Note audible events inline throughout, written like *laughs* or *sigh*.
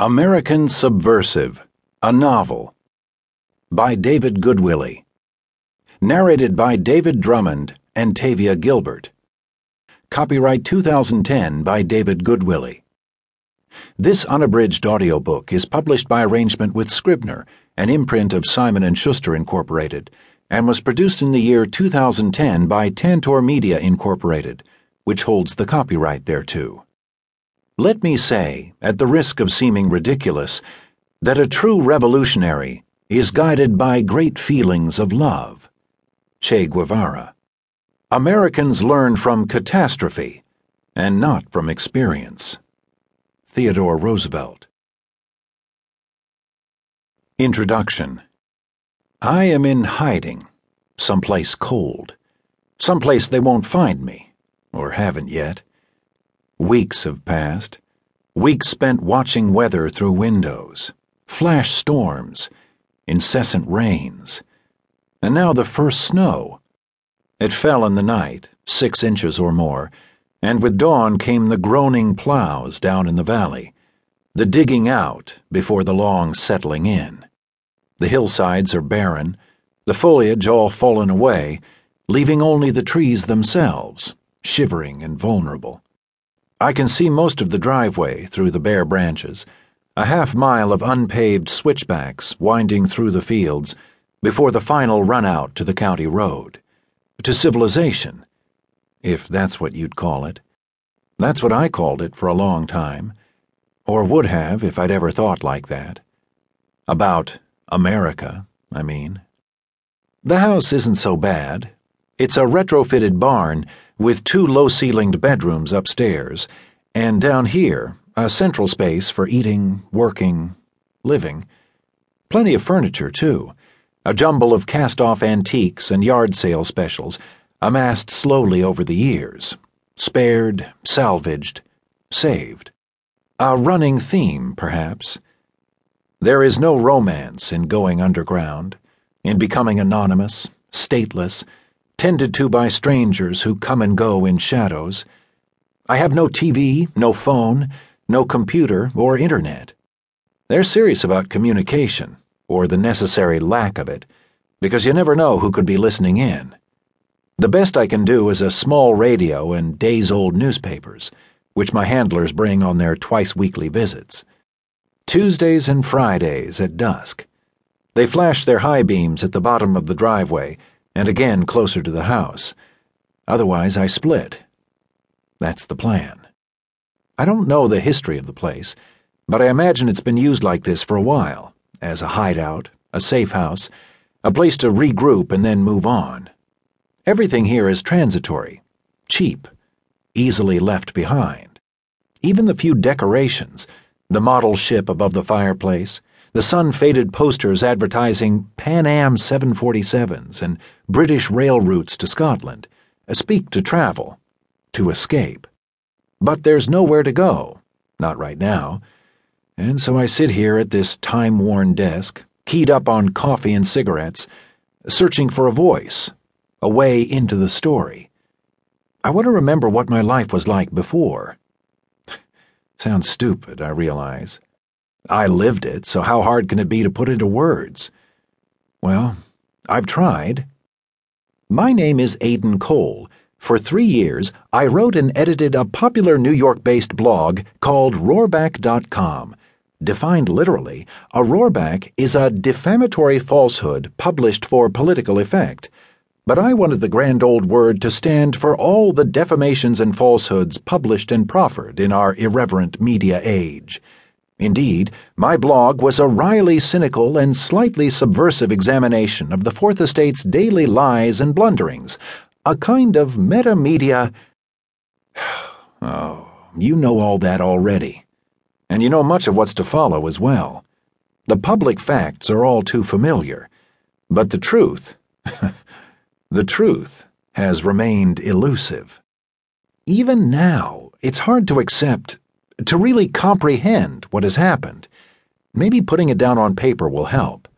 American Subversive, a novel by David Goodwillie. Narrated by David Drummond and Tavia Gilbert. Copyright 2010 by David Goodwillie. This unabridged audiobook is published by arrangement with Scribner, an imprint of Simon & Schuster Incorporated, and was produced in the year 2010 by Tantor Media Incorporated, which holds the copyright thereto. Let me say, at the risk of seeming ridiculous, that a true revolutionary is guided by great feelings of love. Che Guevara. Americans learn from catastrophe and not from experience. Theodore Roosevelt. Introduction I am in hiding, someplace cold, someplace they won't find me, or haven't yet. Weeks have passed. Weeks spent watching weather through windows, flash storms, incessant rains. And now the first snow. It fell in the night, six inches or more, and with dawn came the groaning plows down in the valley, the digging out before the long settling in. The hillsides are barren, the foliage all fallen away, leaving only the trees themselves, shivering and vulnerable. I can see most of the driveway through the bare branches, a half mile of unpaved switchbacks winding through the fields before the final run out to the county road. To civilization, if that's what you'd call it. That's what I called it for a long time, or would have if I'd ever thought like that. About America, I mean. The house isn't so bad. It's a retrofitted barn with two low ceilinged bedrooms upstairs, and down here, a central space for eating, working, living. Plenty of furniture, too. A jumble of cast off antiques and yard sale specials, amassed slowly over the years. Spared, salvaged, saved. A running theme, perhaps. There is no romance in going underground, in becoming anonymous, stateless tended to by strangers who come and go in shadows. I have no TV, no phone, no computer or internet. They're serious about communication, or the necessary lack of it, because you never know who could be listening in. The best I can do is a small radio and days old newspapers, which my handlers bring on their twice weekly visits. Tuesdays and Fridays at dusk. They flash their high beams at the bottom of the driveway and again closer to the house. Otherwise, I split. That's the plan. I don't know the history of the place, but I imagine it's been used like this for a while as a hideout, a safe house, a place to regroup and then move on. Everything here is transitory, cheap, easily left behind. Even the few decorations, the model ship above the fireplace, the sun faded posters advertising Pan Am 747s and British rail routes to Scotland, speak to travel, to escape. But there's nowhere to go, not right now, and so I sit here at this time worn desk, keyed up on coffee and cigarettes, searching for a voice, a way into the story. I want to remember what my life was like before. *laughs* Sounds stupid, I realize. I lived it, so how hard can it be to put into words? Well, I've tried. My name is Aidan Cole. For three years, I wrote and edited a popular New York based blog called Roorback.com. Defined literally, a roorback is a defamatory falsehood published for political effect. But I wanted the grand old word to stand for all the defamations and falsehoods published and proffered in our irreverent media age. Indeed, my blog was a wryly cynical and slightly subversive examination of the Fourth Estate's daily lies and blunderings, a kind of metamedia. *sighs* Oh, you know all that already. And you know much of what's to follow as well. The public facts are all too familiar. But the truth, *laughs* the truth, has remained elusive. Even now, it's hard to accept to really comprehend what has happened. Maybe putting it down on paper will help.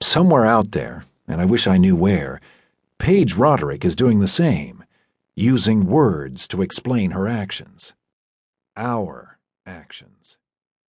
Somewhere out there, and I wish I knew where, Paige Roderick is doing the same, using words to explain her actions. Our actions.